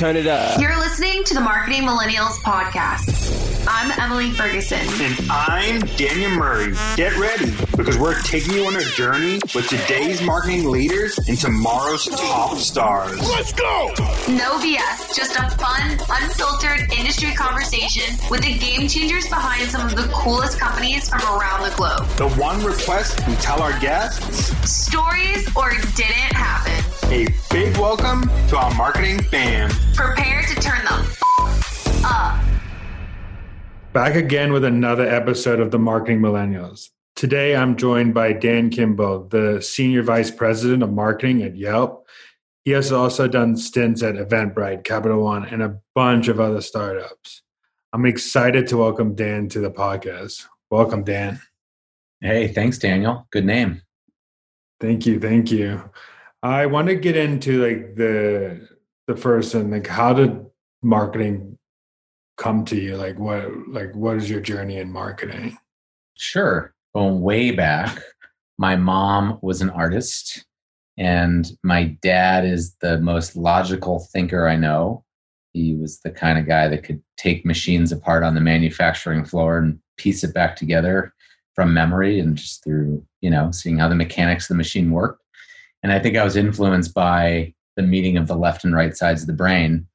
turn it up. You're listening to the Marketing Millennials podcast. I'm Emily Ferguson. And I'm Daniel Murray. Get ready because we're taking you on a journey with today's marketing leaders and tomorrow's top stars. Let's go! No BS, just a fun, unfiltered industry conversation with the game changers behind some of the coolest companies from around the globe. The one request we tell our guests stories or didn't happen. A big welcome to our marketing fam. Prepare to turn the f- up. Back again with another episode of the Marketing Millennials. Today I'm joined by Dan Kimball, the Senior Vice President of Marketing at Yelp. He has also done stints at Eventbrite, Capital One, and a bunch of other startups. I'm excited to welcome Dan to the podcast. Welcome, Dan. Hey, thanks, Daniel. Good name. Thank you. Thank you. I want to get into like the the first and like how did marketing come to you? Like what like what is your journey in marketing? Sure. Going way back, my mom was an artist and my dad is the most logical thinker I know. He was the kind of guy that could take machines apart on the manufacturing floor and piece it back together from memory and just through, you know, seeing how the mechanics of the machine worked. And I think I was influenced by the meeting of the left and right sides of the brain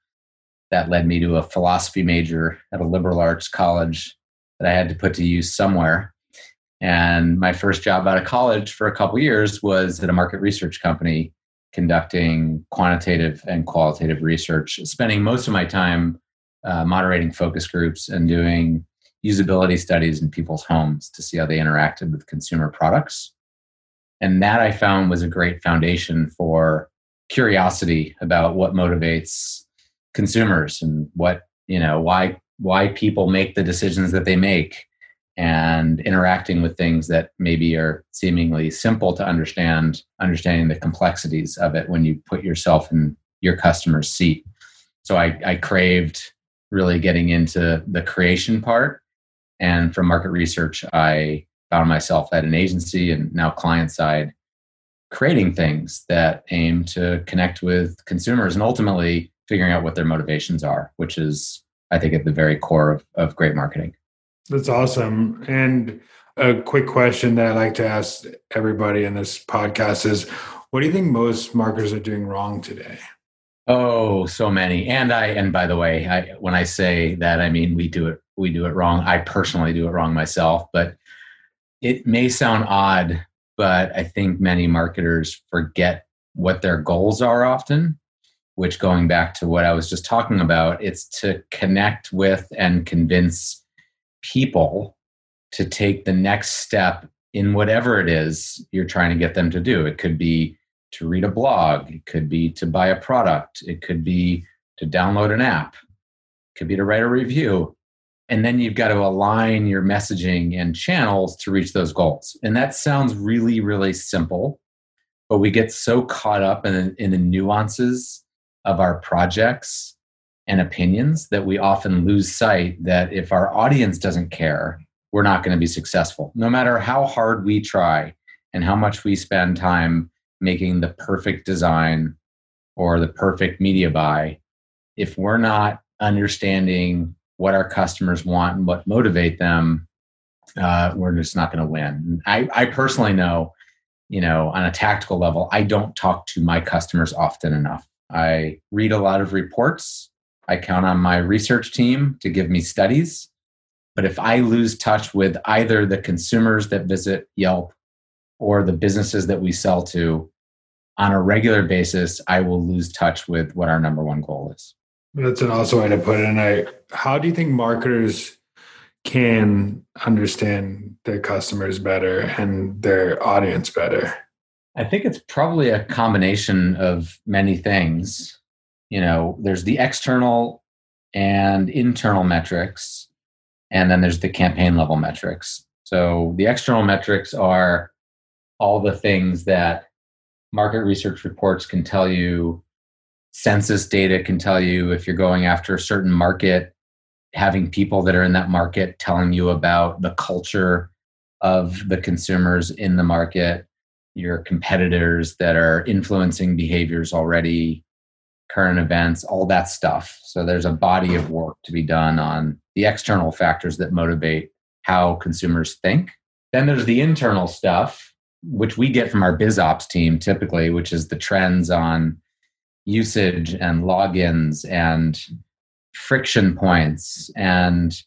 that led me to a philosophy major at a liberal arts college that I had to put to use somewhere. And my first job out of college for a couple years was at a market research company conducting quantitative and qualitative research, spending most of my time uh, moderating focus groups and doing usability studies in people's homes to see how they interacted with consumer products. And that I found was a great foundation for curiosity about what motivates consumers and what you know why why people make the decisions that they make and interacting with things that maybe are seemingly simple to understand understanding the complexities of it when you put yourself in your customer's seat. So i, I craved really getting into the creation part. And from market research i found myself at an agency and now client side creating things that aim to connect with consumers and ultimately figuring out what their motivations are, which is, I think, at the very core of, of great marketing. That's awesome. And a quick question that I like to ask everybody in this podcast is what do you think most marketers are doing wrong today? Oh, so many. And I and by the way, I when I say that I mean we do it we do it wrong. I personally do it wrong myself, but it may sound odd, but I think many marketers forget what their goals are often which going back to what I was just talking about, it's to connect with and convince people to take the next step in whatever it is you're trying to get them to do. It could be to read a blog, it could be to buy a product, it could be to download an app, it could be to write a review. And then you've got to align your messaging and channels to reach those goals. And that sounds really, really simple, but we get so caught up in, in the nuances of our projects and opinions that we often lose sight that if our audience doesn't care, we're not going to be successful. No matter how hard we try and how much we spend time making the perfect design or the perfect media buy, if we're not understanding what our customers want and what motivate them, uh, we're just not going to win. I, I personally know, you know, on a tactical level, I don't talk to my customers often enough. I read a lot of reports. I count on my research team to give me studies. But if I lose touch with either the consumers that visit Yelp or the businesses that we sell to on a regular basis, I will lose touch with what our number one goal is. That's an awesome way to put it. And I, how do you think marketers can understand their customers better and their audience better? I think it's probably a combination of many things. You know, there's the external and internal metrics, and then there's the campaign level metrics. So the external metrics are all the things that market research reports can tell you, census data can tell you if you're going after a certain market, having people that are in that market telling you about the culture of the consumers in the market your competitors that are influencing behaviors already current events, all that stuff. So there's a body of work to be done on the external factors that motivate how consumers think. Then there's the internal stuff, which we get from our biz ops team typically, which is the trends on usage and logins and friction points and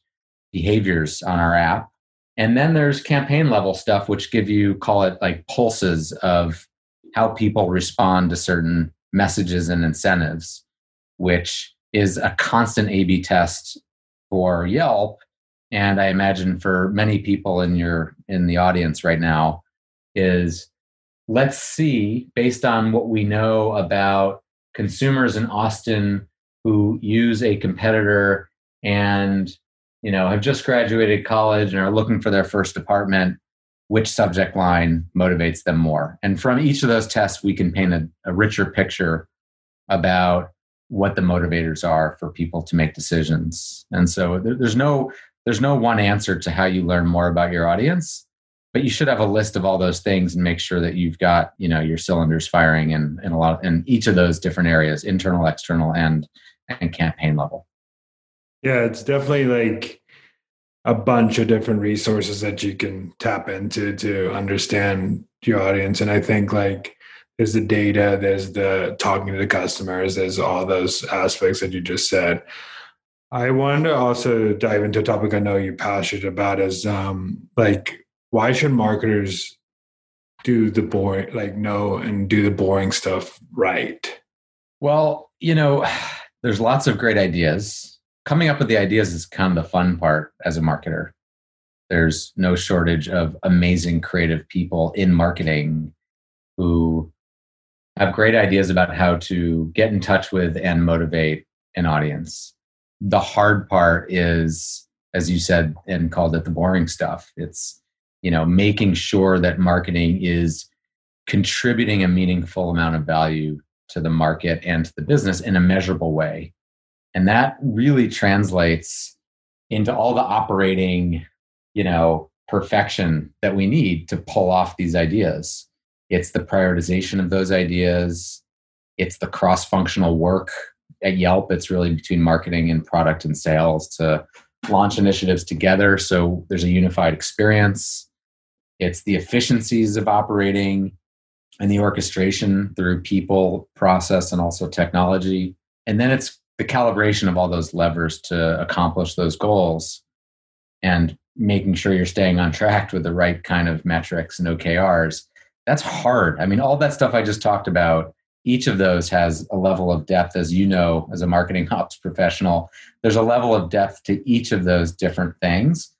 behaviors on our app. And then there's campaign level stuff, which give you, call it like pulses of how people respond to certain messages and incentives, which is a constant A B test for Yelp. And I imagine for many people in your in the audience right now, is let's see, based on what we know about consumers in Austin who use a competitor and you know have just graduated college and are looking for their first apartment which subject line motivates them more? And from each of those tests we can paint a, a richer picture about what the motivators are for people to make decisions. And so there, there's no there's no one answer to how you learn more about your audience but you should have a list of all those things and make sure that you've got you know your cylinders firing in, in a lot in each of those different areas internal external and and campaign level. Yeah it's definitely like a bunch of different resources that you can tap into to understand your audience and i think like there's the data there's the talking to the customers there's all those aspects that you just said. I wanted to also dive into a topic i know you're passionate about is um like why should marketers do the boring like know and do the boring stuff right? Well you know there's lots of great ideas. Coming up with the ideas is kind of the fun part as a marketer. There's no shortage of amazing creative people in marketing who have great ideas about how to get in touch with and motivate an audience. The hard part is as you said and called it the boring stuff. It's you know making sure that marketing is contributing a meaningful amount of value to the market and to the business in a measurable way. And that really translates into all the operating you know perfection that we need to pull off these ideas. It's the prioritization of those ideas. It's the cross functional work at yelp. It's really between marketing and product and sales to launch initiatives together. So there's a unified experience it's the efficiencies of operating and the orchestration through people, process, and also technology. And then it's the calibration of all those levers to accomplish those goals and making sure you're staying on track with the right kind of metrics and OKRs. That's hard. I mean, all that stuff I just talked about, each of those has a level of depth, as you know, as a marketing ops professional. There's a level of depth to each of those different things.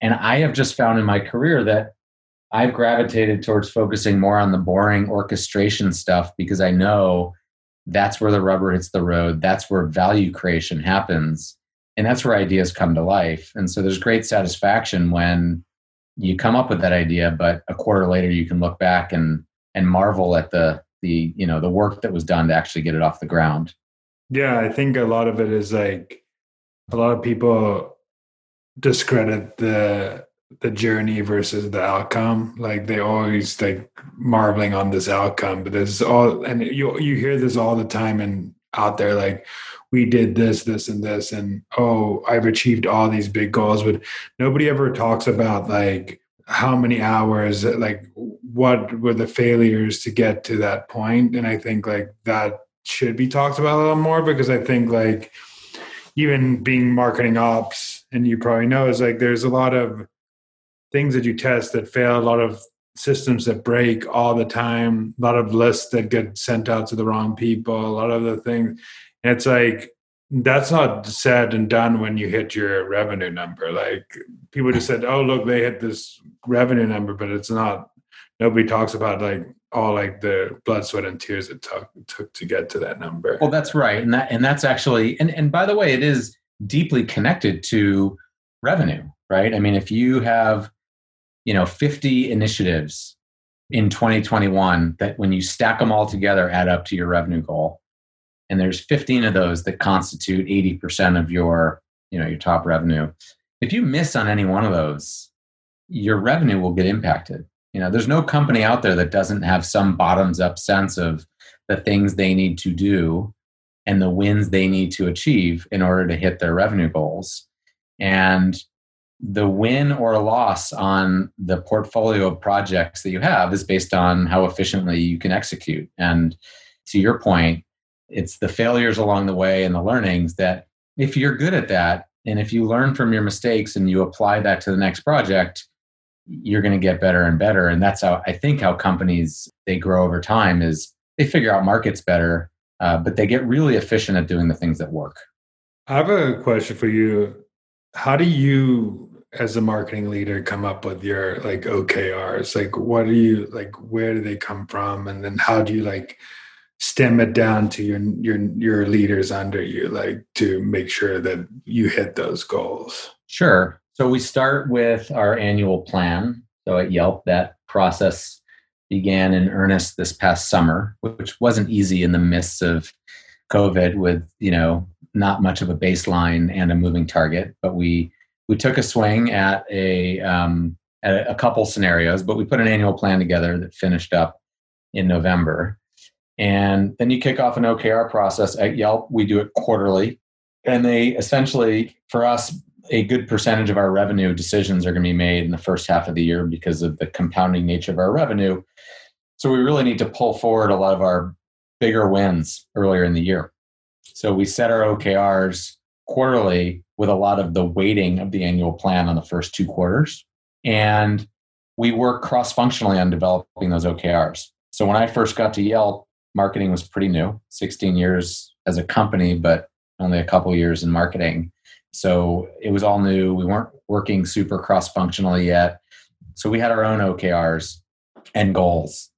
And I have just found in my career that I've gravitated towards focusing more on the boring orchestration stuff because I know that's where the rubber hits the road. That's where value creation happens. And that's where ideas come to life. And so there's great satisfaction when you come up with that idea, but a quarter later you can look back and and marvel at the the you know the work that was done to actually get it off the ground. Yeah, I think a lot of it is like a lot of people discredit the the journey versus the outcome. Like they always like marveling on this outcome, but there's all and you you hear this all the time and out there like we did this, this, and this, and oh, I've achieved all these big goals, but nobody ever talks about like how many hours, like what were the failures to get to that point. And I think like that should be talked about a little more because I think like even being marketing ops, and you probably know, is like there's a lot of things that you test that fail, a lot of systems that break all the time, a lot of lists that get sent out to the wrong people, a lot of the things. And it's like that's not said and done when you hit your revenue number. Like people just said, "Oh, look, they hit this revenue number," but it's not. Nobody talks about like all like the blood, sweat, and tears it took took to get to that number. Well, that's right, and that and that's actually and and by the way, it is deeply connected to revenue, right? I mean, if you have you know 50 initiatives in 2021 that when you stack them all together add up to your revenue goal. And there's 15 of those that constitute 80% of your you know your top revenue. If you miss on any one of those your revenue will get impacted. You know there's no company out there that doesn't have some bottoms up sense of the things they need to do and the wins they need to achieve in order to hit their revenue goals. And the win or loss on the portfolio of projects that you have is based on how efficiently you can execute. And to your point, it's the failures along the way and the learnings that if you're good at that, and if you learn from your mistakes and you apply that to the next project, you're going to get better and better. And that's how I think how companies they grow over time is they figure out markets better, uh, but they get really efficient at doing the things that work. I have a question for you. How do you as a marketing leader come up with your like OKRs? Like what do you like where do they come from and then how do you like stem it down to your your your leaders under you like to make sure that you hit those goals? Sure. So we start with our annual plan. So at Yelp that process began in earnest this past summer, which wasn't easy in the midst of COVID with, you know, not much of a baseline and a moving target, but we we took a swing at a um, at a couple scenarios, but we put an annual plan together that finished up in November. And then you kick off an OKR process at Yelp. We do it quarterly, and they essentially, for us, a good percentage of our revenue decisions are going to be made in the first half of the year because of the compounding nature of our revenue. So we really need to pull forward a lot of our bigger wins earlier in the year. So we set our OKRs quarterly with a lot of the weighting of the annual plan on the first two quarters. And we work cross functionally on developing those OKRs. So when I first got to Yelp, marketing was pretty new 16 years as a company, but only a couple years in marketing. So it was all new. We weren't working super cross functionally yet. So we had our own OKRs and goals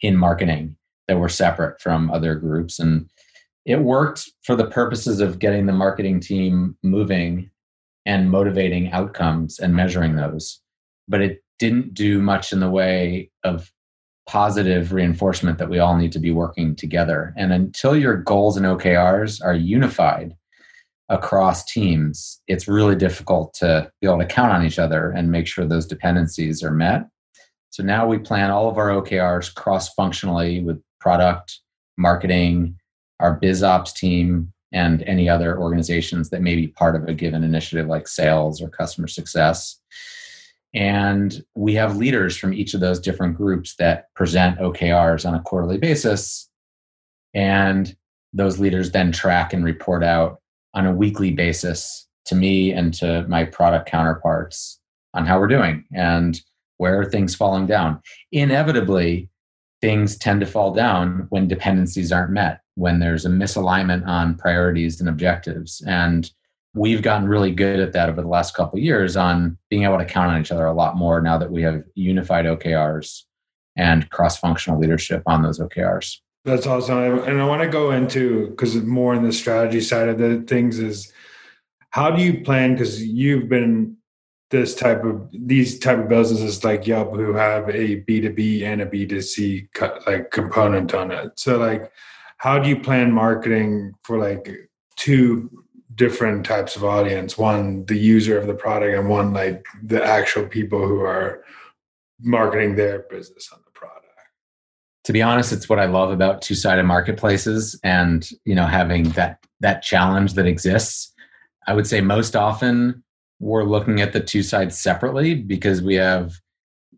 in marketing that were separate from other groups. And it worked for the purposes of getting the marketing team moving and motivating outcomes and measuring those but it didn't do much in the way of positive reinforcement that we all need to be working together. And until your goals and okrs are unified across teams it's really difficult to be able to count on each other and make sure those dependencies are met. So now we plan all of our okrs cross functionally with product marketing our biz ops team, and any other organizations that may be part of a given initiative like sales or customer success. And we have leaders from each of those different groups that present OKRs on a quarterly basis. And those leaders then track and report out on a weekly basis to me and to my product counterparts on how we're doing and where are things falling down. Inevitably, things tend to fall down when dependencies aren't met when there's a misalignment on priorities and objectives. And we've gotten really good at that over the last couple years on being able to count on each other a lot more now that we have unified OKRs and cross-functional leadership on those OKRs. That's awesome. And I want to go into because more in the strategy side of the things is how do you plan because you've been this type of these type of businesses like Yelp who have a B2B and a B2C like component on it. So like how do you plan marketing for like two different types of audience? One the user of the product and one like the actual people who are marketing their business on the product? To be honest it's what i love about two-sided marketplaces and you know having that that challenge that exists. I would say most often we're looking at the two sides separately because we have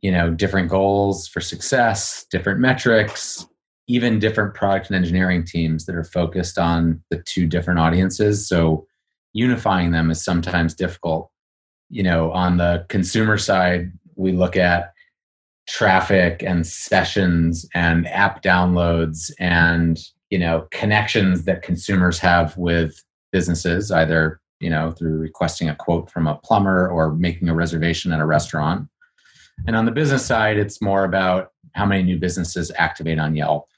you know different goals for success different metrics even different product and engineering teams that are focused on the two different audiences. So unifying them is sometimes difficult. You know, on the consumer side, we look at traffic and sessions and app downloads and you know connections that consumers have with businesses either you know through requesting a quote from a plumber or making a reservation at a restaurant. And on the business side it's more about how many new businesses activate on yelp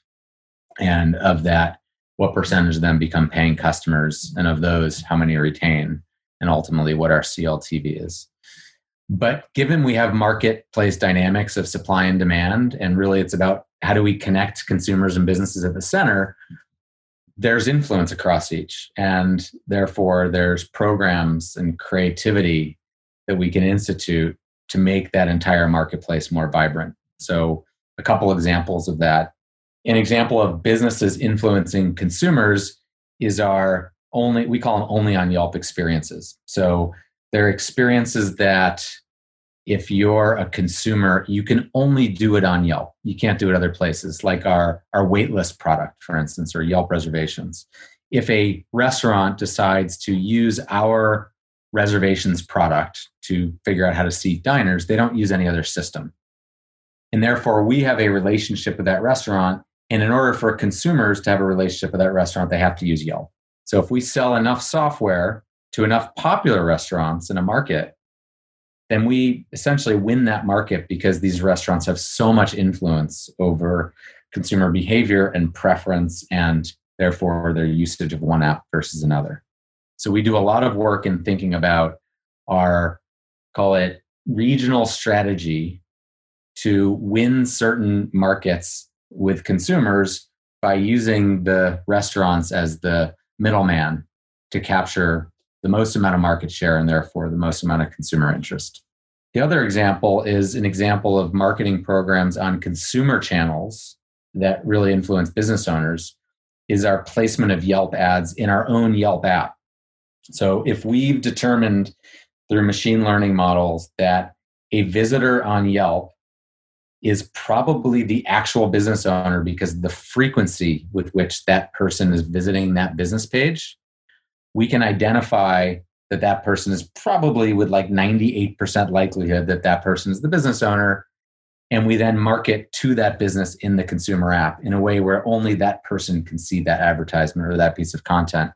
and of that what percentage of them become paying customers and of those how many retain and ultimately what our cltv is. But given we have marketplace dynamics of supply and demand and really it's about how do we connect consumers and businesses at the center there's influence across each and therefore there's programs and creativity that we can institute to make that entire marketplace more vibrant so a couple examples of that an example of businesses influencing consumers is our only we call them only on Yelp experiences. So they're experiences that if you're a consumer, you can only do it on Yelp. You can't do it other places, like our, our waitlist product, for instance, or Yelp reservations. If a restaurant decides to use our reservations product to figure out how to seat diners, they don't use any other system. And therefore, we have a relationship with that restaurant. And in order for consumers to have a relationship with that restaurant, they have to use Yelp. So if we sell enough software to enough popular restaurants in a market, then we essentially win that market because these restaurants have so much influence over consumer behavior and preference and therefore their usage of one app versus another. So we do a lot of work in thinking about our call it regional strategy to win certain markets with consumers by using the restaurants as the middleman to capture the most amount of market share and therefore the most amount of consumer interest. The other example is an example of marketing programs on consumer channels that really influence business owners is our placement of Yelp ads in our own Yelp app. So if we've determined through machine learning models that a visitor on Yelp is probably the actual business owner because the frequency with which that person is visiting that business page we can identify that that person is probably with like 98% likelihood that that person is the business owner. And we then market to that business in the consumer app in a way where only that person can see that advertisement or that piece of content.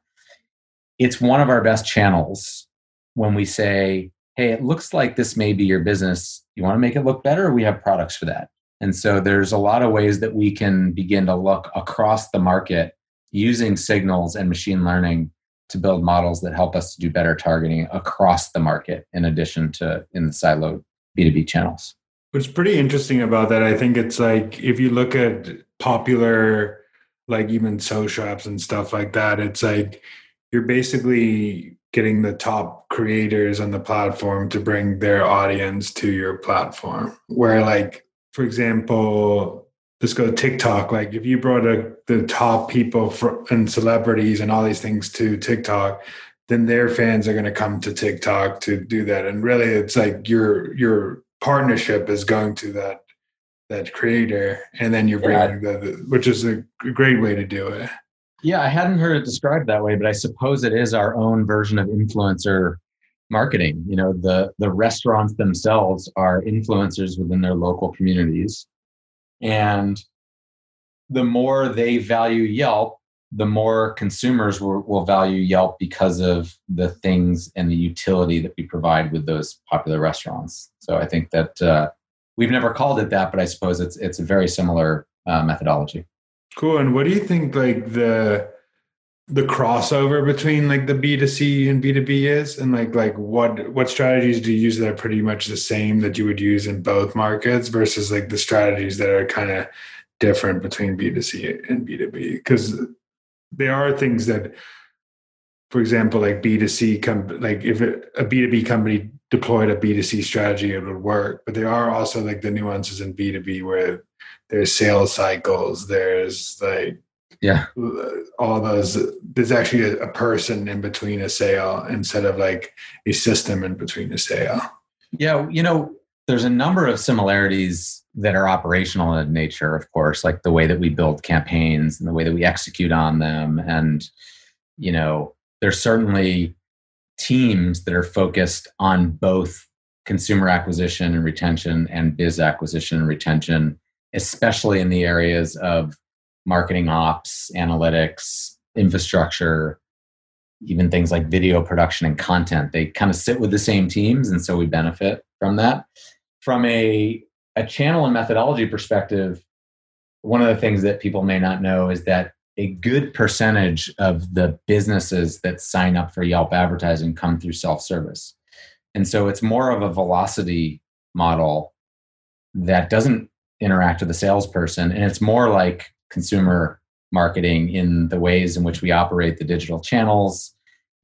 It's one of our best channels when we say hey it looks like this may be your business. You want to make it look better? We have products for that. And so there's a lot of ways that we can begin to look across the market using signals and machine learning to build models that help us to do better targeting across the market in addition to in the siloed B2B channels. What's pretty interesting about that, I think it's like if you look at popular, like even social apps and stuff like that, it's like you're basically getting the top creators on the platform to bring their audience to your platform. Where, like, for example, let's go TikTok. Like if you brought a, the top people for, and celebrities and all these things to TikTok, then their fans are going to come to TikTok to do that. And really, it's like your your partnership is going to that that creator, and then you're bringing yeah. the, the, which is a great way to do it. Yeah, I hadn't heard it described that way, but I suppose it is our own version of influencer marketing. You know, the the restaurants themselves are influencers within their local communities and the more they value Yelp, the more consumers will, will, value Yelp because of the things and the utility that we provide with those popular restaurants. So I think that uh, we've never called it that, but I suppose it's it's a very similar uh, methodology. Cool. And what do you think like the the crossover between like the B2C and B2B is? And like like what what strategies do you use that are pretty much the same that you would use in both markets versus like the strategies that are kind of different between B2C and B2B because there are things that for example like B2C come like if a B2B company deployed a B2C strategy it would work. But there are also like the nuances in B2B where there's sales cycles there's like yeah. All those there's actually a, a, person in between a sale instead of like a system in between a sale. Yeah you know there's a number of similarities that are operational in nature of course like the way that we build campaigns and the way that we execute on them. And you know there's certainly teams that are focused on both consumer acquisition and retention and biz acquisition and retention especially in the areas of marketing ops, analytics, infrastructure, even things like video production and content. They kind of sit with the same teams, and so we benefit from that. From a, a channel and methodology perspective, one of the things that people may not know is that a good percentage of the businesses that sign up for Yelp advertising come through self service. And so it's more of a velocity model that doesn't interact with the salesperson. And it's more like consumer marketing in the ways in which we operate the digital channels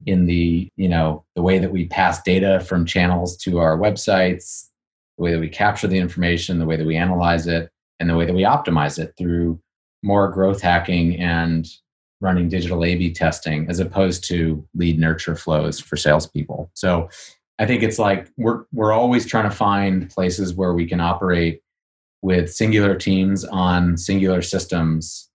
in the you know the way that we pass data from channels to our websites the way that we capture the information the way that we analyze it and the way that we optimize it through more growth hacking and running digital A B testing as opposed to lead nurture flows for salespeople. So I think it's like we're we're always trying to find places where we can operate with singular teams on singular systems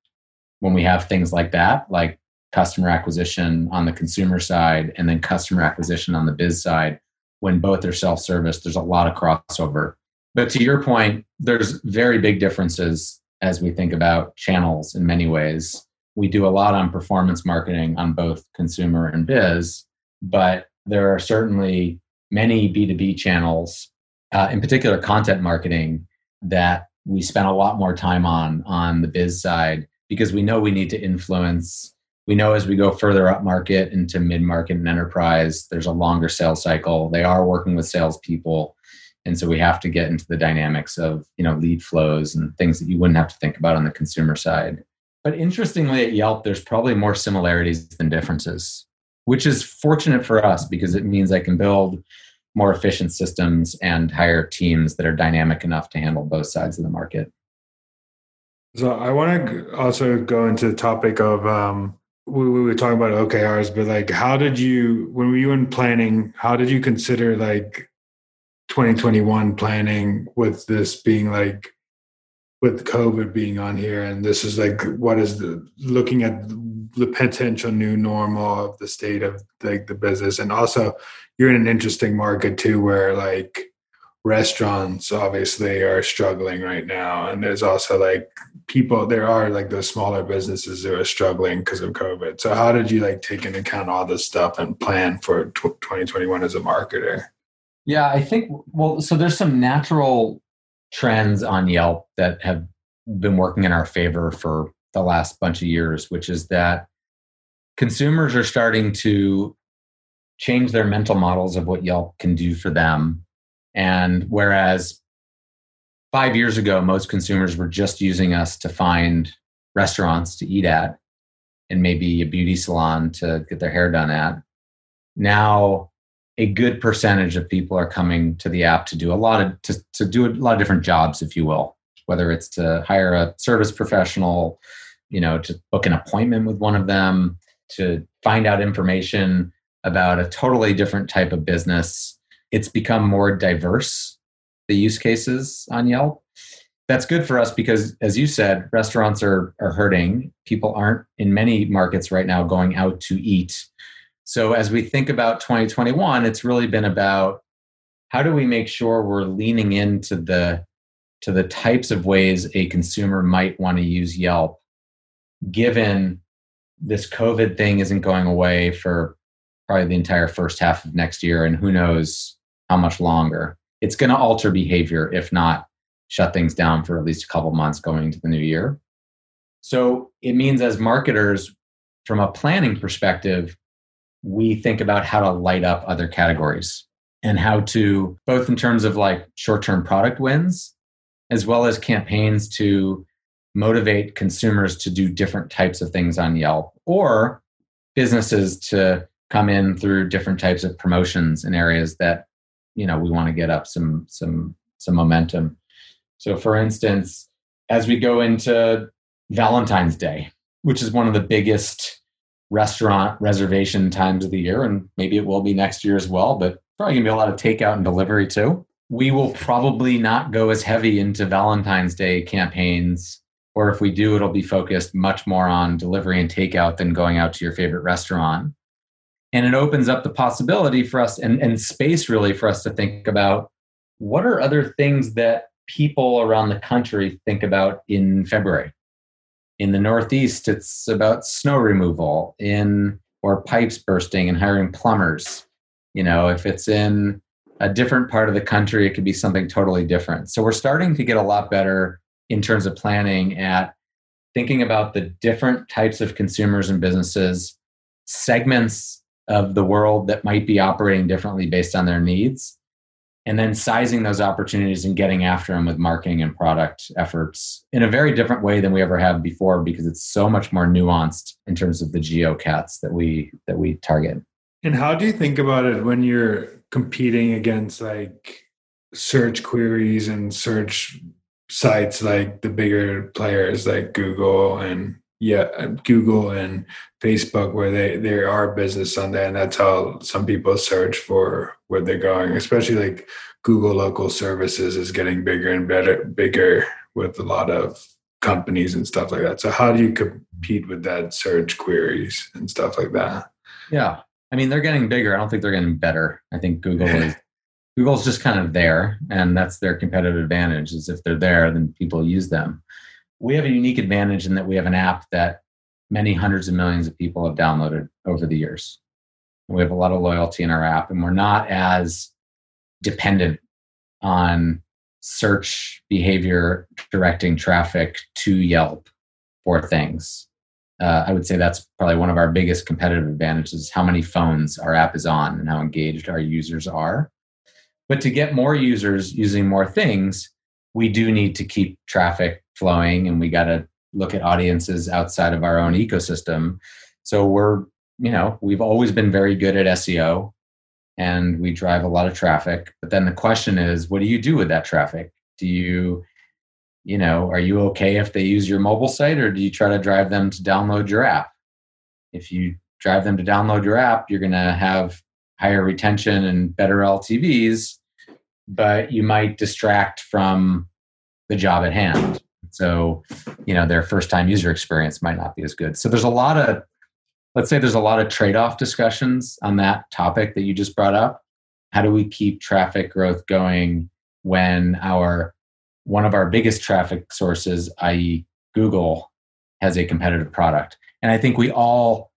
when we have things like that, like customer acquisition on the consumer side and then customer acquisition on the biz side when both are self-service there's a lot of crossover. But to your point there's very big differences as we think about channels in many ways. We do a lot on performance marketing on both consumer and biz but there are certainly many b2b channels uh, in particular content marketing that we spend a lot more time on on the biz side because we know we need to influence we know as we go further up market into mid market and enterprise, there's a longer sales cycle. They are working with salespeople. And so we have to get into the dynamics of you know lead flows and things that you wouldn't have to think about on the consumer side. But interestingly, at Yelp, there's probably more similarities than differences, which is fortunate for us because it means I can build more efficient systems and hire teams that are dynamic enough to handle both sides of the market. So I want to also go into the topic of um, we, we were talking about OKRs, but like, how did you, when we were in planning, how did you consider like 2021 planning with this being like, with COVID being on here? And this is like, what is the, looking at the potential new normal of the state of like the business. And also, you're in an interesting market too, where like, restaurants obviously are struggling right now. And there's also like people there are like those smaller businesses that are struggling because of covid. So how did you like take into account all this stuff and plan for 2021 as a marketer? Yeah i think well so there's some natural trends on yelp that have been working in our favor for the last bunch of years which is that consumers are starting to change their mental models of what yelp can do for them and whereas five years ago, most consumers were just using us to find restaurants to eat at and maybe a beauty salon to get their hair done at. Now, a good percentage of people are coming to the app to do a lot of to, to do a lot of different jobs, if you will, whether it's to hire a service professional, you know, to book an appointment with one of them, to find out information about a totally different type of business it's become more diverse, the use cases on Yelp. That's good for us because, as you said, restaurants are, are hurting. People aren't in many markets right now going out to eat. So, as we think about 2021, it's really been about how do we make sure we're leaning into the to the types of ways a consumer might want to use Yelp, given this COVID thing isn't going away for probably the entire first half of next year, and who knows how much longer. It's going to alter behavior, if not shut things down for at least a couple months going into the new year. So it means as marketers, from a planning perspective, we think about how to light up other categories and how to, both in terms of like short term product wins, as well as campaigns to motivate consumers to do different types of things on Yelp or businesses to come in through different types of promotions in areas that you know we want to get up some some some momentum. So for instance as we go into valentine's day which is one of the biggest restaurant reservation times of the year and maybe it will be next year as well but probably gonna be a lot of takeout and delivery too we will probably not go as heavy into valentine's day campaigns or if we do it'll be focused much more on delivery and takeout than going out to your favorite restaurant and it opens up the possibility for us and, and space really for us to think about what are other things that people around the country think about in February. In the Northeast, it's about snow removal in or pipes bursting and hiring plumbers. You know, if it's in a different part of the country, it could be something totally different. So we're starting to get a lot better in terms of planning at thinking about the different types of consumers and businesses, segments of the world that might be operating differently based on their needs and then sizing those opportunities and getting after them with marketing and product efforts in a very different way than we ever have before because it's so much more nuanced in terms of the geocats that we that we target and how do you think about it when you're competing against like search queries and search sites like the bigger players like google and yeah Google and Facebook where they they are business on there, and that's how some people search for where they're going. Especially like Google local services is getting bigger and better, bigger with a lot of companies and stuff like that. So how do you compete with that search queries and stuff like that? Yeah, I mean they're getting bigger. I don't think they're getting better. I think Google is Google's just kind of there, and that's their competitive advantage. Is if they're there, then people use them. We have a unique advantage in that we have an app that many hundreds of millions of people have downloaded over the years. We have a lot of loyalty in our app, and we're not as dependent on search behavior directing traffic to Yelp for things. Uh, I would say that's probably one of our biggest competitive advantages how many phones our app is on and how engaged our users are. But to get more users using more things, we do need to keep traffic flowing and we got to look at audiences outside of our own ecosystem. So we're, you know, we've always been very good at SEO and we drive a lot of traffic. But then the question is, what do you do with that traffic? Do you, you know, are you okay if they use your mobile site or do you try to drive them to download your app? If you drive them to download your app, you're going to have higher retention and better LTVs, but you might distract from the job at hand. So, you know, their first time user experience might not be as good. So there's a lot of let's say there's a lot of trade-off discussions on that topic that you just brought up. How do we keep traffic growth going when our one of our biggest traffic sources, i.e., Google, has a competitive product? And I think we all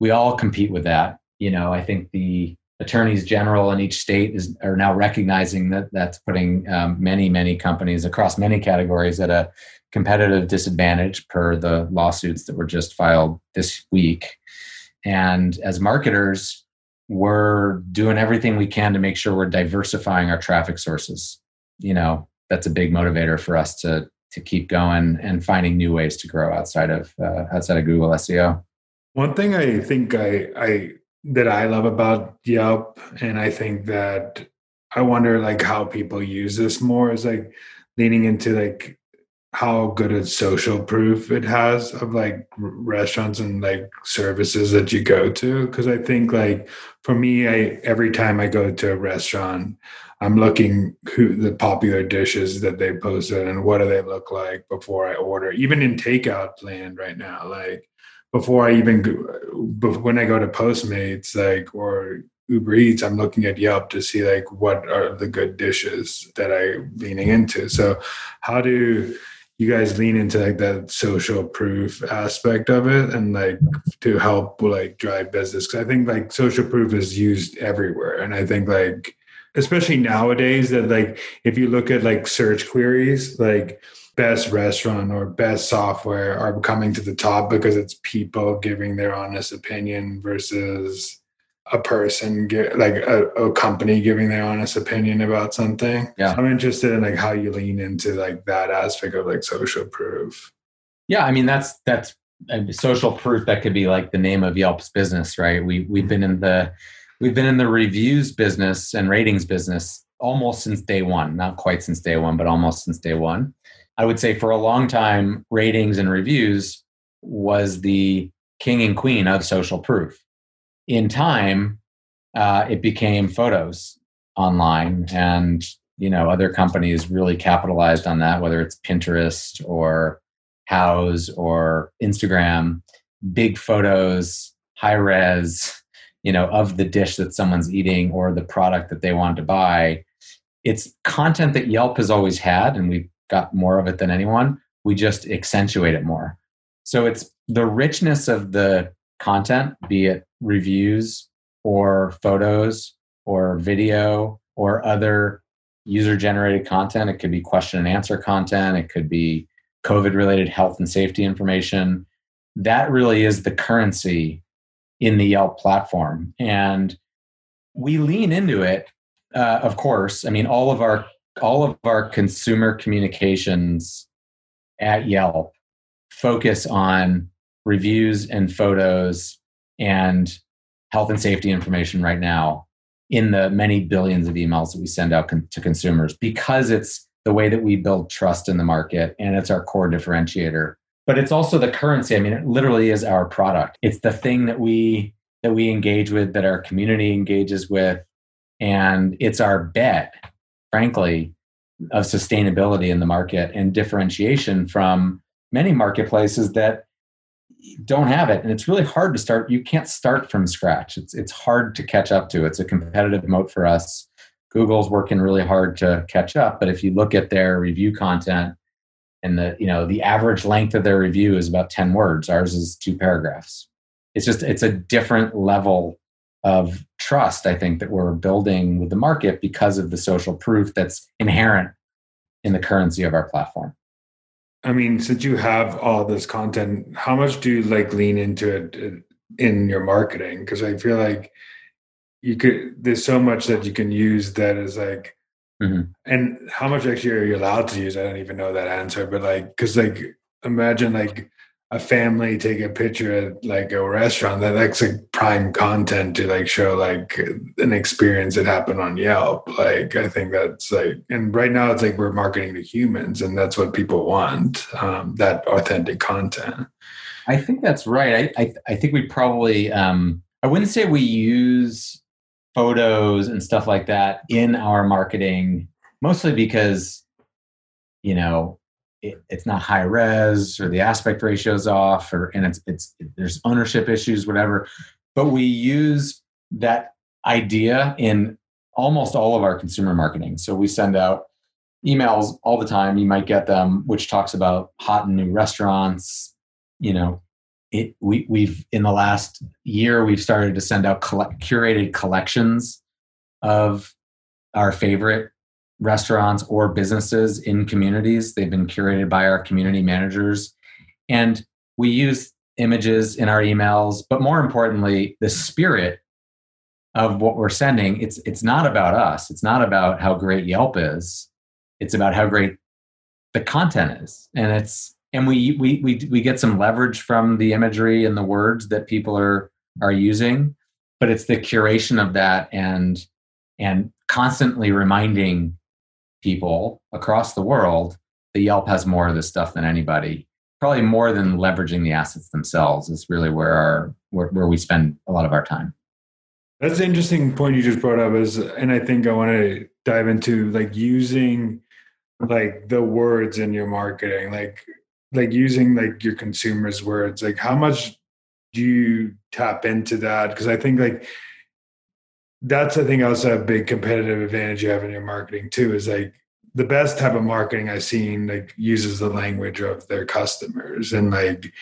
we all compete with that. You know, I think the attorneys general in each state is are now recognizing that that's putting um, many many companies across many categories at a competitive disadvantage per the lawsuits that were just filed this week and as marketers we're doing everything we can to make sure we're diversifying our traffic sources you know that's a big motivator for us to to keep going and finding new ways to grow outside of uh, outside of google seo one thing i think i i that I love about Yelp, and I think that I wonder like how people use this more is like leaning into like how good a social proof it has of like restaurants and like services that you go to. Because i think like for me i every time i go to a restaurant i'm looking who the popular dishes that they posted and what do they look like before i order even in takeout land right now like before I even go, when I go to Postmates like or Uber Eats, I'm looking at Yelp to see like what are the good dishes that I'm leaning into. So how do you guys lean into like that social proof aspect of it and like to help like drive business? Cause I think like social proof is used everywhere. And I think like especially nowadays that like if you look at like search queries, like best restaurant or best software are coming to the top because it's people giving their honest opinion versus a person get, like a, a, company giving their honest opinion about something. Yeah. I'm interested in like how you lean into like that aspect of like social proof. Yeah i mean that's that's uh, social proof that could be like the name of yelp's business right? We we've been in the we've been in the reviews business and ratings business almost since day one not quite since day one but almost since day one I would say for a long time, ratings and reviews was the king and queen of social proof. In time, uh, it became photos online, and you know other companies really capitalized on that, whether it's Pinterest or Houzz or Instagram. Big photos, high res, you know, of the dish that someone's eating or the product that they want to buy. It's content that Yelp has always had, and we've got more of it than anyone. We just accentuate it more. So it's the richness of the content, be it reviews or photos or video or other user generated content. It could be question and answer content, it could be COVID related health and safety information. That really is the currency in the Yelp platform. And we lean into it, uh, of course. I mean, all of our all of our consumer communications at Yelp focus on reviews and photos and health and safety information right now in the many billions of emails that we send out con- to consumers because it's the way that we build trust in the market and it's our core differentiator but it's also the currency. I mean, it literally is our product. It's the thing that we that we engage with, that our community engages with, and it's our bet, frankly, of sustainability in the market and differentiation from many marketplaces that don't have it and it's really hard to start you can't start from scratch it's it's hard to catch up to it's a competitive moat for us google's working really hard to catch up but if you look at their review content and the you know the average length of their review is about 10 words ours is two paragraphs it's just it's a different level of trust i think that we're building with the market because of the social proof that's inherent in the currency of our platform I mean, since you have all this content, how much do you like lean into it uh, in your marketing? Because I feel like you could. There's so much that you can use that is like, mm-hmm. and how much actually are you allowed to use? I don't even know that answer, but like, because like, imagine like a family take a picture at like a restaurant that that's like prime content to like show like an experience that happened on Yelp. Like I think that's like and right now it's like we're marketing to humans and that's what people want, um, that authentic content. I think that's right. I I, I think we probably um I wouldn't say we use photos and stuff like that in our marketing mostly because you know it, it's not high res or the aspect ratio is off or and it's it's there's ownership issues whatever. But we use that idea in almost all of our consumer marketing. So we send out emails all the time. You might get them which talks about hot and new restaurants you know it, we, we've in the last year we've started to send out collect, curated collections of our favorite restaurants or businesses in communities. They've been curated by our community managers. And we use images in our emails, but more importantly, the spirit of what we're sending, it's it's not about us. It's not about how great Yelp is. It's about how great the content is. And it's and we we we we get some leverage from the imagery and the words that people are are using, but it's the curation of that and and constantly reminding people across the world that Yelp has more of this stuff than anybody. Probably more than leveraging the assets themselves is really where our where, where we spend a lot of our time. That's an interesting point you just brought up is and I think I want to dive into like using like the words in your marketing, like like using like your consumers' words. Like how much do you tap into that? Because I think like that's I think also a big competitive advantage you have in your marketing too. Is like the best type of marketing I've seen like uses the language of their customers and like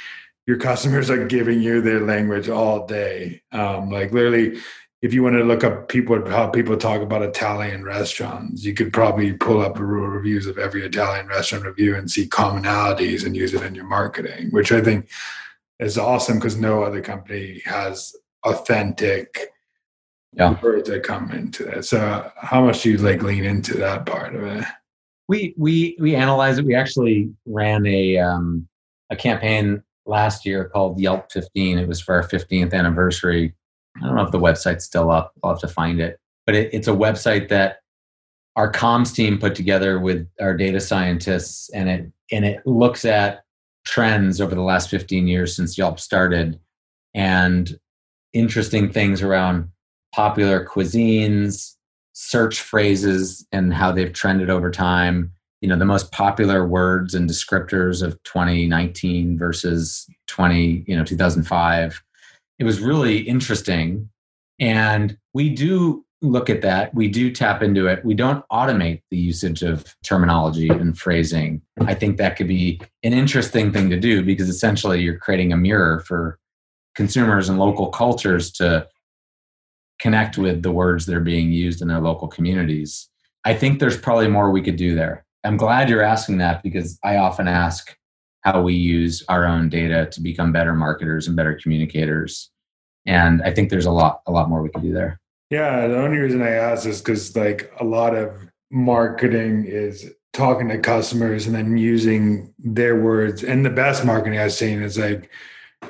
your customers are giving you their language all day. Um, like literally, if you want to look up people how people talk about Italian restaurants, you could probably pull up reviews of every Italian restaurant review and see commonalities and use it in your marketing, which I think is awesome because no other company has authentic yeah. words that come into that. So how much do you like lean into that part of it? We we we analyze it. We actually ran a um, a campaign last year called Yelp 15. It was for our 15th anniversary. I don't know if the website's still up. I'll have to find it. But it, it's a website that our comms team put together with our data scientists, and it and it looks at trends over the last 15 years since Yelp started, and interesting things around popular cuisines, search phrases, and how they've trended over time. You know, the most popular words and descriptors of 2019 versus 20, you know, 2005. It was really interesting. And we do look at that. We do tap into it. We don't automate the usage of terminology and phrasing. I think that could be an interesting thing to do because essentially you're creating a mirror for consumers and local cultures to connect with the words that are being used in their local communities. I think there's probably more we could do there. I'm glad you're asking that because I often ask how we use our own data to become better marketers and better communicators. And I think there's a lot, a lot more we could do there. Yeah, the only reason I ask is because like a lot of marketing is talking to customers and then using their words. And the best marketing I've seen is like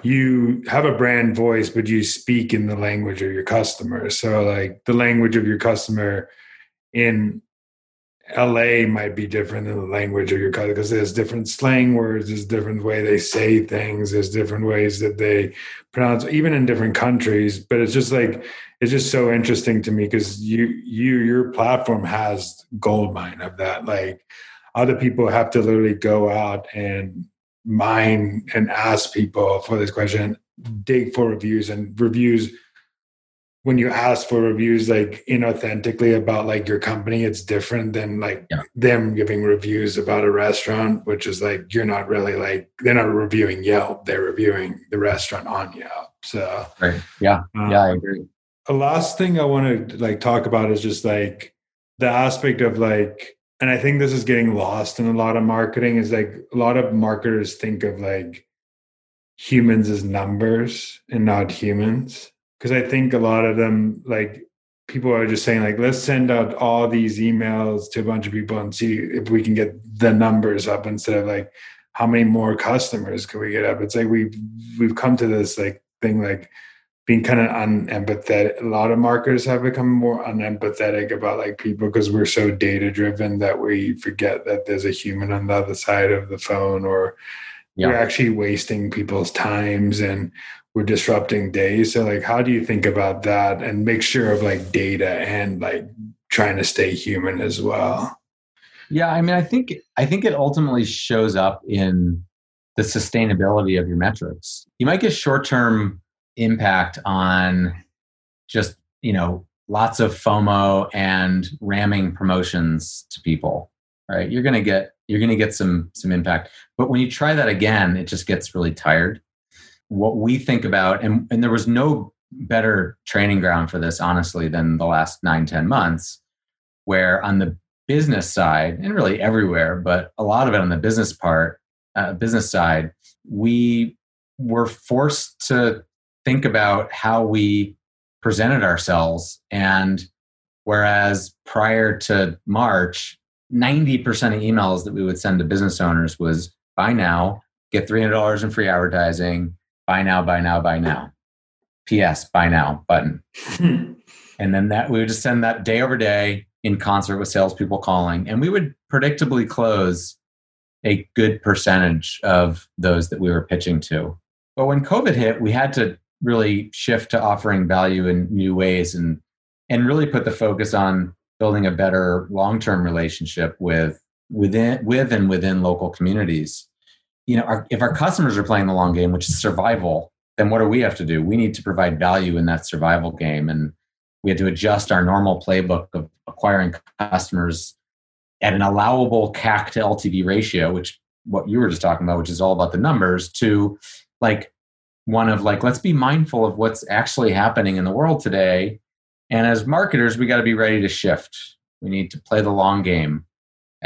you have a brand voice, but you speak in the language of your customer. So like the language of your customer in LA might be different than the language of your country because there's different slang words, there's different way they say things, there's different ways that they pronounce, even in different countries. But it's just like it's just so interesting to me because you you your platform has gold mine of that. Like other people have to literally go out and mine and ask people for this question, dig for reviews and reviews when you ask for reviews like inauthentically about like your company it's different than like yeah. them giving reviews about a restaurant which is like you're not really like they're not reviewing yelp they're reviewing the restaurant on yelp so. Right. Yeah. Um, yeah i agree. the last thing i want to like talk about is just like the aspect of like and i think this is getting lost in a lot of marketing is like a lot of marketers think of like humans as numbers and not humans because I think a lot of them like people are just saying like let's send out all these emails to a bunch of people and see if we can get the numbers up instead of like how many more customers can we get up it's like we've we've come to this like thing like being kind of unempathetic a lot of marketers have become more unempathetic about like people because we're so data driven that we forget that there's a human on the other side of the phone or yeah. we're actually wasting people's times and we're disrupting days. So like how do you think about that and make sure of like data and like trying to stay human as well? Yeah, I mean I think I think it ultimately shows up in the sustainability of your metrics. You might get short-term impact on just, you know, lots of FOMO and ramming promotions to people, right? You're going to get you're going to get some some impact. But when you try that again, it just gets really tired what we think about, and, and there was no better training ground for this, honestly, than the last nine ten months, where on the business side, and really everywhere, but a lot of it on the business part, uh, business side, we were forced to think about how we presented ourselves. And whereas prior to March, 90% of emails that we would send to business owners was buy now, get $300 in free advertising, buy now, buy now, buy now. P.S. Buy now button. and then that we would just send that day over day in concert with salespeople calling, and we would predictably close a good percentage of those that we were pitching to. But when COVID hit, we had to really shift to offering value in new ways and and really put the focus on building a better long-term relationship with within with and within local communities you know, our, if our customers are playing the long game, which is survival, then what do we have to do? We need to provide value in that survival game. And we had to adjust our normal playbook of acquiring customers at an allowable CAC to LTV ratio, which what you were just talking about, which is all about the numbers, to like one of like, let's be mindful of what's actually happening in the world today. And as marketers, we got to be ready to shift. We need to play the long game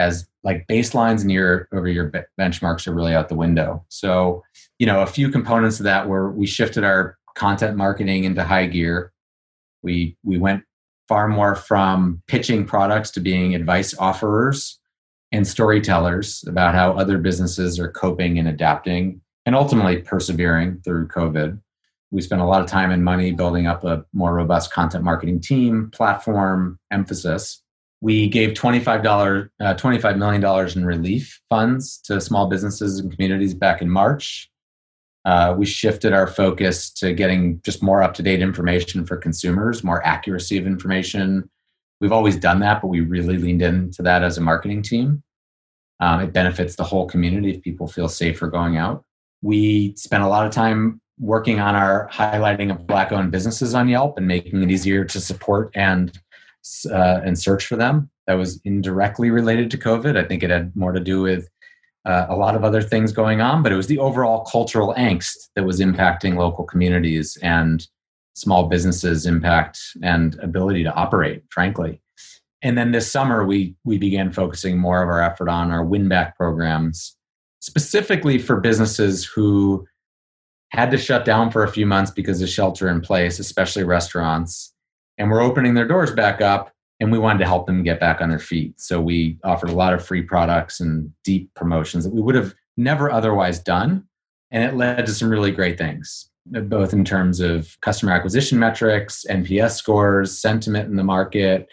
as like baselines and your over your benchmarks are really out the window. So, you know, a few components of that were we shifted our content marketing into high gear. We we went far more from pitching products to being advice offerers and storytellers about how other businesses are coping and adapting and ultimately persevering through COVID. We spent a lot of time and money building up a more robust content marketing team, platform, emphasis we gave $25, uh, $25 million in relief funds to small businesses and communities back in March. Uh, we shifted our focus to getting just more up to date information for consumers, more accuracy of information. We've always done that, but we really leaned into that as a marketing team. Um, it benefits the whole community if people feel safer going out. We spent a lot of time working on our highlighting of Black owned businesses on Yelp and making it easier to support and uh, and search for them. That was indirectly related to COVID. I think it had more to do with uh, a lot of other things going on, but it was the overall cultural angst that was impacting local communities and small businesses' impact and ability to operate, frankly. And then this summer, we we began focusing more of our effort on our win back programs, specifically for businesses who had to shut down for a few months because of shelter in place, especially restaurants, and we're opening their doors back up and we wanted to help them get back on their feet so we offered a lot of free products and deep promotions that we would have never otherwise done and it led to some really great things both in terms of customer acquisition metrics nps scores sentiment in the market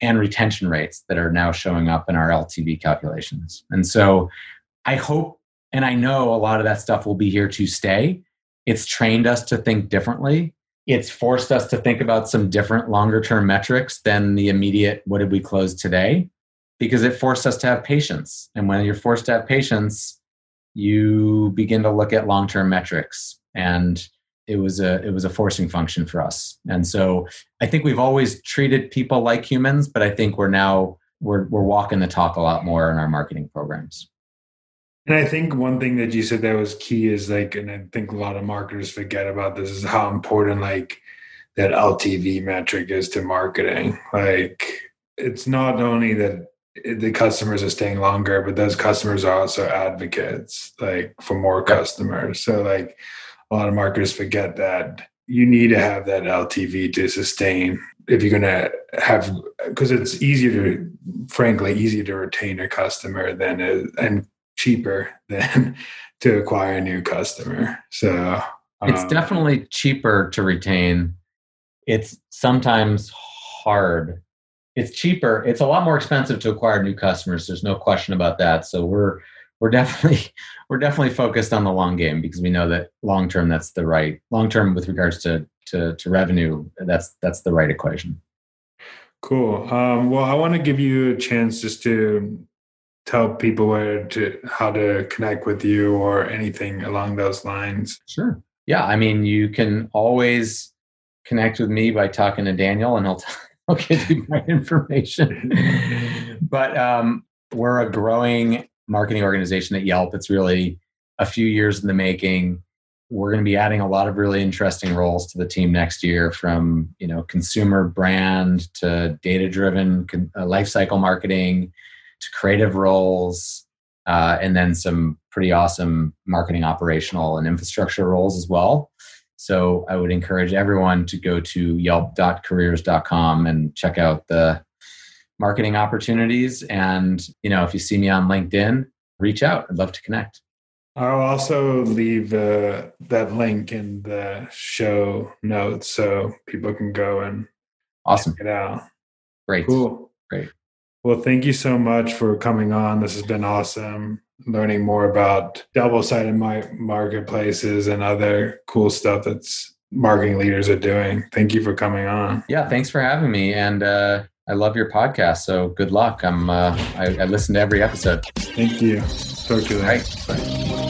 and retention rates that are now showing up in our LTV calculations. And so I hope and I know a lot of that stuff will be here to stay. It's trained us to think differently. It's forced us to think about some different longer term metrics than the immediate what did we close today? Because it forced us to have patience. And when you're forced to have patience, you begin to look at long term metrics. And it was a it was a forcing function for us. And so I think we've always treated people like humans, but I think we're now we're we're walking the talk a lot more in our marketing programs. And I think one thing that you said that was key is like, and I think a lot of marketers forget about this is how important like that LTV metric is to marketing. Like, it's not only that the customers are staying longer, but those customers are also advocates, like for more customers. So, like, a lot of marketers forget that you need to have that LTV to sustain if you're going to have because it's easier to frankly easier to retain a customer than and cheaper than to acquire a new customer. So it's um, definitely cheaper to retain. It's sometimes hard. It's cheaper. It's a lot more expensive to acquire new customers. There's no question about that. So we're we're definitely we're definitely focused on the long game because we know that long term that's the right long term with regards to to, to revenue that's that's the right equation. Cool. Um, well, I want to give you a chance just to tell people where to how to connect with you or anything along those lines? Sure. Yeah i mean you can always connect with me by talking to daniel and he'll, t- he'll give you my information. But um, we're a growing marketing organization at yelp. It's really a few years in the making. We're going to be adding a lot of really interesting roles to the team next year from you know consumer brand to data driven uh, life cycle marketing to creative roles, uh, and then some pretty awesome marketing, operational, and infrastructure roles as well. So I would encourage everyone to go to yelp.careers.com and check out the marketing opportunities. And you know, if you see me on LinkedIn, reach out. I'd love to connect. I'll also leave uh, that link in the show notes so people can go and awesome check it out. Great. Cool. Great. Well, thank you so much for coming on. This has been awesome. Learning more about double sided marketplaces and other cool stuff that's marketing leaders are doing. Thank you for coming on. Yeah, thanks for having me. And uh, I love your podcast. So good luck. I'm uh, I, I listen to every episode. Thank you. Talk to you later. Bye.